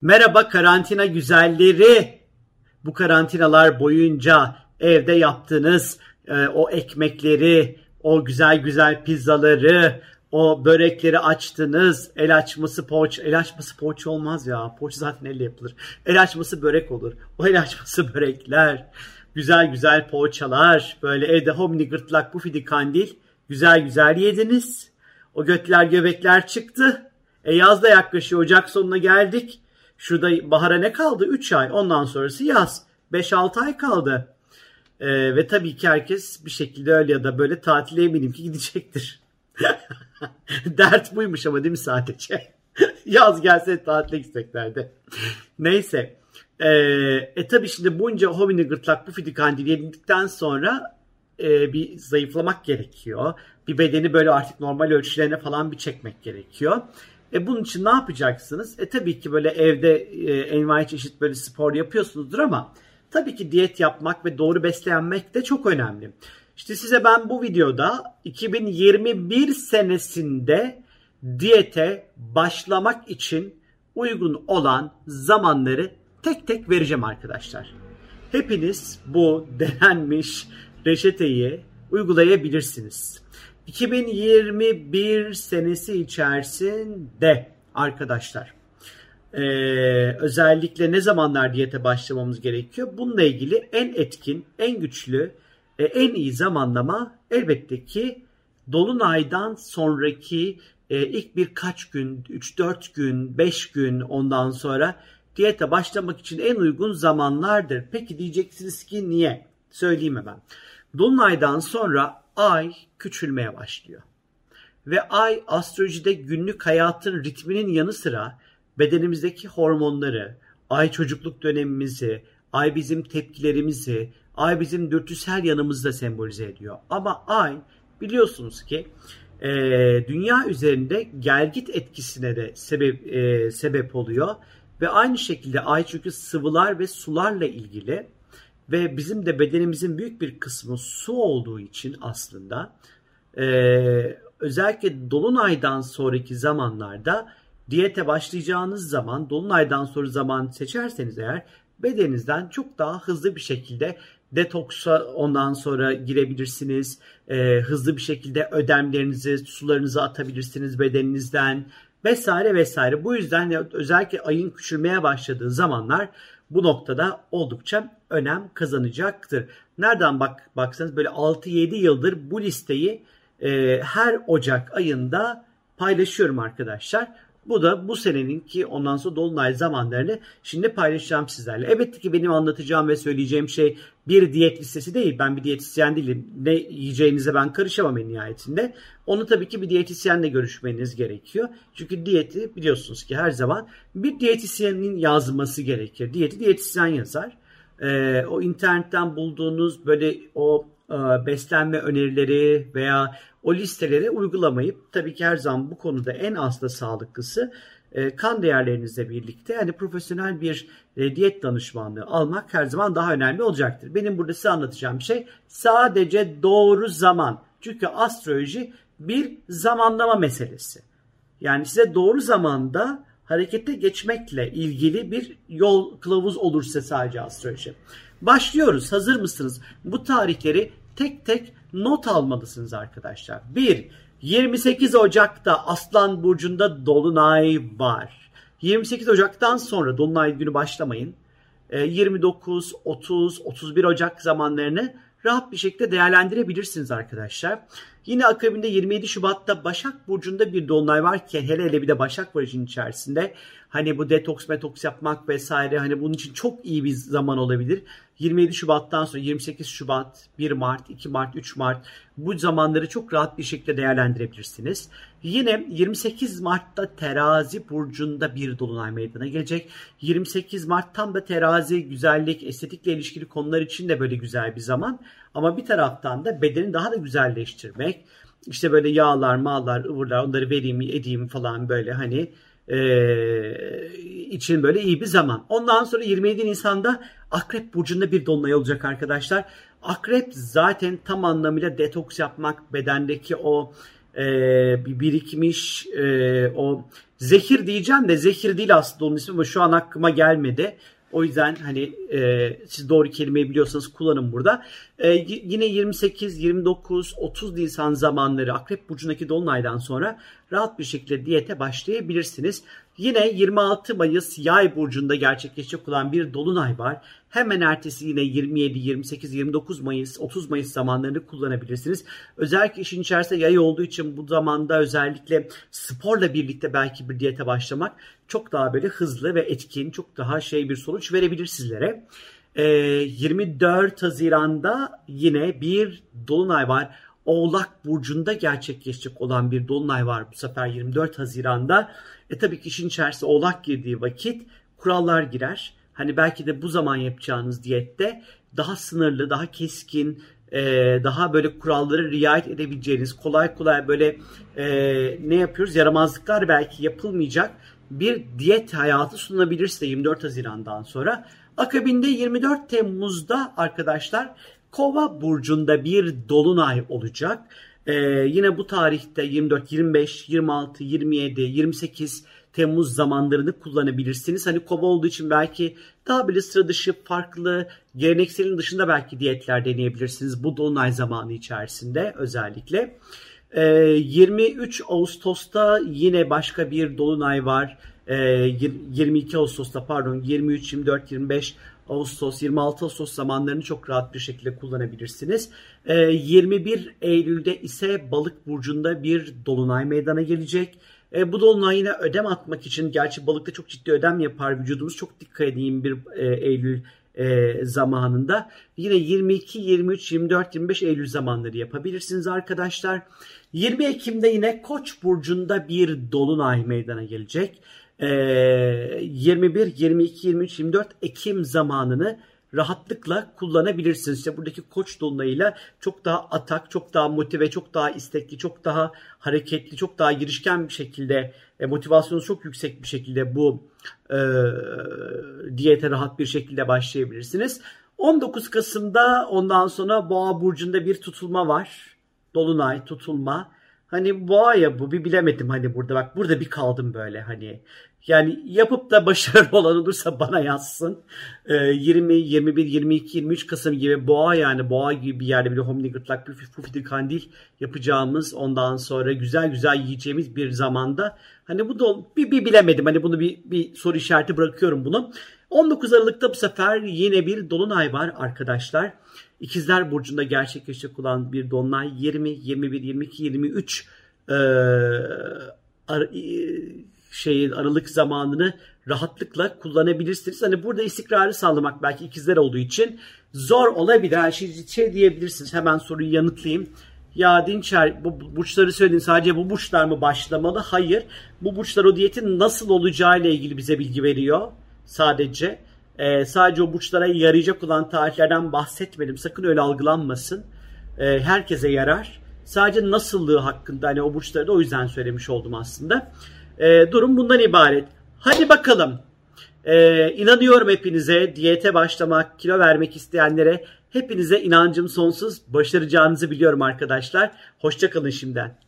Merhaba karantina güzelleri. Bu karantinalar boyunca evde yaptığınız e, o ekmekleri, o güzel güzel pizzaları, o börekleri açtınız. El açması poğaça, el açması poğaça olmaz ya. Poğaça zaten elle yapılır. El açması börek olur. O el açması börekler, güzel güzel poğaçalar, böyle evde homini gırtlak bu fidi kandil. Güzel güzel yediniz. O götler göbekler çıktı. E yaz da yaklaşıyor. Ocak sonuna geldik. Şurada bahara ne kaldı? 3 ay. Ondan sonrası yaz. 5-6 ay kaldı. Ee, ve tabii ki herkes bir şekilde öyle ya da böyle tatile eminim ki gidecektir. Dert buymuş ama değil mi sadece? Yaz gelse tatile gideceklerdi. Neyse. Ee, e tabii şimdi bunca homini gırtlak bu fidi kandili yedikten sonra e, bir zayıflamak gerekiyor. Bir bedeni böyle artık normal ölçülerine falan bir çekmek gerekiyor. E bunun için ne yapacaksınız? E tabii ki böyle evde e, envai çeşit böyle spor yapıyorsunuzdur ama tabii ki diyet yapmak ve doğru beslenmek de çok önemli. İşte size ben bu videoda 2021 senesinde diyete başlamak için uygun olan zamanları tek tek vereceğim arkadaşlar. Hepiniz bu denenmiş reçeteyi uygulayabilirsiniz. 2021 senesi içerisinde arkadaşlar ee, özellikle ne zamanlar diyete başlamamız gerekiyor? Bununla ilgili en etkin, en güçlü, e, en iyi zamanlama elbette ki Dolunay'dan sonraki e, ilk birkaç gün, 3-4 gün, 5 gün ondan sonra diyete başlamak için en uygun zamanlardır. Peki diyeceksiniz ki niye? Söyleyeyim hemen. Dolunay'dan sonra ay küçülmeye başlıyor. Ve ay astrolojide günlük hayatın ritminin yanı sıra bedenimizdeki hormonları, ay çocukluk dönemimizi, ay bizim tepkilerimizi, ay bizim dürtüsel yanımızı da sembolize ediyor. Ama ay biliyorsunuz ki e, dünya üzerinde gelgit etkisine de sebep e, sebep oluyor ve aynı şekilde ay çünkü sıvılar ve sularla ilgili ve bizim de bedenimizin büyük bir kısmı su olduğu için aslında e, özellikle dolunaydan sonraki zamanlarda diyete başlayacağınız zaman dolunaydan sonra zaman seçerseniz eğer bedeninizden çok daha hızlı bir şekilde detoksa ondan sonra girebilirsiniz. E, hızlı bir şekilde ödemlerinizi, sularınızı atabilirsiniz bedeninizden vesaire vesaire. Bu yüzden özellikle ayın küçülmeye başladığı zamanlar bu noktada oldukça önem kazanacaktır. Nereden bak baksanız böyle 6-7 yıldır bu listeyi e, her Ocak ayında paylaşıyorum arkadaşlar. Bu da bu senenin ki ondan sonra dolunay zamanlarını şimdi paylaşacağım sizlerle. Evet ki benim anlatacağım ve söyleyeceğim şey bir diyet listesi değil. Ben bir diyetisyen değilim. Ne yiyeceğinize ben karışamam en nihayetinde. Onu tabii ki bir diyetisyenle görüşmeniz gerekiyor. Çünkü diyeti biliyorsunuz ki her zaman bir diyetisyenin yazması gerekir. Diyeti diyetisyen yazar. Ee, o internetten bulduğunuz böyle o beslenme önerileri veya o listeleri uygulamayıp tabii ki her zaman bu konuda en az da sağlıklısı e, kan değerlerinizle birlikte yani profesyonel bir e, diyet danışmanlığı almak her zaman daha önemli olacaktır. Benim burada size anlatacağım şey sadece doğru zaman. Çünkü astroloji bir zamanlama meselesi. Yani size doğru zamanda harekete geçmekle ilgili bir yol kılavuz olursa sadece astroloji. Başlıyoruz. Hazır mısınız? Bu tarihleri tek tek not almalısınız arkadaşlar. 1. 28 Ocak'ta Aslan Burcu'nda Dolunay var. 28 Ocak'tan sonra Dolunay günü başlamayın. 29, 30, 31 Ocak zamanlarını rahat bir şekilde değerlendirebilirsiniz arkadaşlar. Yine akabinde 27 Şubat'ta Başak Burcu'nda bir dolunay varken hele hele bir de Başak Burcu'nun içerisinde hani bu detoks metoks yapmak vesaire hani bunun için çok iyi bir zaman olabilir. 27 Şubat'tan sonra 28 Şubat, 1 Mart, 2 Mart, 3 Mart bu zamanları çok rahat bir şekilde değerlendirebilirsiniz. Yine 28 Mart'ta Terazi burcunda bir dolunay meydana gelecek. 28 Mart tam da terazi, güzellik, estetikle ilişkili konular için de böyle güzel bir zaman. Ama bir taraftan da bedeni daha da güzelleştirmek, işte böyle yağlar, mağlar, ıvırlar onları vereyim, edeyim falan böyle hani e, için böyle iyi bir zaman. Ondan sonra 27 Nisan'da Akrep Burcu'nda bir dolunay olacak arkadaşlar. Akrep zaten tam anlamıyla detoks yapmak, bedendeki o e, bir birikmiş e, o Zehir diyeceğim de zehir değil aslında onun ismi ama şu an aklıma gelmedi. O yüzden hani e, siz doğru kelimeyi biliyorsanız kullanın burada. E, yine 28, 29, 30 Nisan zamanları Akrep Burcu'ndaki Dolunay'dan sonra rahat bir şekilde diyete başlayabilirsiniz. Yine 26 Mayıs Yay burcunda gerçekleşecek olan bir dolunay var. Hemen ertesi yine 27, 28, 29 Mayıs, 30 Mayıs zamanlarını kullanabilirsiniz. Özellikle işin içerisinde yay olduğu için bu zamanda özellikle sporla birlikte belki bir diyete başlamak çok daha böyle hızlı ve etkin, çok daha şey bir sonuç verebilir sizlere. 24 Haziran'da yine bir dolunay var. Oğlak Burcu'nda gerçekleşecek olan bir dolunay var bu sefer 24 Haziran'da. E tabii ki işin içerisinde Oğlak girdiği vakit kurallar girer. Hani belki de bu zaman yapacağınız diyette daha sınırlı, daha keskin, e, daha böyle kuralları riayet edebileceğiniz, kolay kolay böyle e, ne yapıyoruz? Yaramazlıklar belki yapılmayacak bir diyet hayatı sunabilir size 24 Haziran'dan sonra. Akabinde 24 Temmuz'da arkadaşlar Kova burcunda bir dolunay olacak. Ee, yine bu tarihte 24, 25, 26, 27, 28 Temmuz zamanlarını kullanabilirsiniz. Hani kova olduğu için belki daha böyle sıra dışı farklı gelenekselin dışında belki diyetler deneyebilirsiniz bu dolunay zamanı içerisinde özellikle. Ee, 23 Ağustos'ta yine başka bir dolunay var. Ee, 22 Ağustos'ta pardon 23, 24, 25 Ağustos, 26 Ağustos zamanlarını çok rahat bir şekilde kullanabilirsiniz. 21 ee, Eylül'de ise Balık burcunda bir dolunay meydana gelecek. E, bu dolunay yine ödem atmak için gerçi balıkta çok ciddi ödem yapar vücudumuz. Çok dikkat edeyim bir e, Eylül e, zamanında. Yine 22, 23, 24, 25 Eylül zamanları yapabilirsiniz arkadaşlar. 20 Ekim'de yine Koç burcunda bir dolunay meydana gelecek. 21, 22, 23, 24 Ekim zamanını rahatlıkla kullanabilirsiniz. İşte buradaki koç dolunayıyla çok daha atak, çok daha motive, çok daha istekli, çok daha hareketli, çok daha girişken bir şekilde e, motivasyonu çok yüksek bir şekilde bu e, diyete rahat bir şekilde başlayabilirsiniz. 19 Kasım'da ondan sonra Boğa burcunda bir tutulma var. Dolunay tutulma. Hani boğa ya bu bir bilemedim hani burada bak burada bir kaldım böyle hani. Yani yapıp da başarılı olan olursa bana yazsın. Ee, 20, 21, 22, 23 Kasım gibi boğa yani boğa gibi bir yerde bir homini gırtlak pufidi kandil yapacağımız ondan sonra güzel güzel yiyeceğimiz bir zamanda hani bu da bir, bir bilemedim hani bunu bir, bir soru işareti bırakıyorum bunu. 19 Aralık'ta bu sefer yine bir dolunay var arkadaşlar. İkizler Burcu'nda gerçekleşecek olan bir dolunay 20, 21, 22, 23 e, ar, şeyin aralık zamanını rahatlıkla kullanabilirsiniz. Hani burada istikrarı sağlamak belki ikizler olduğu için zor olabilir. Her şey, şey diyebilirsiniz. Hemen soruyu yanıtlayayım. Ya Dinçer bu burçları söyledin sadece bu burçlar mı başlamalı? Hayır. Bu burçlar o diyetin nasıl olacağı ile ilgili bize bilgi veriyor sadece. Ee, sadece o burçlara yarayacak olan tarihlerden bahsetmedim. Sakın öyle algılanmasın. Ee, herkese yarar. Sadece nasıllığı hakkında hani o burçları da o yüzden söylemiş oldum aslında. Ee, durum bundan ibaret. Hadi bakalım. Ee, inanıyorum hepinize. Diyete başlamak, kilo vermek isteyenlere hepinize inancım sonsuz. Başaracağınızı biliyorum arkadaşlar. Hoşçakalın şimdiden.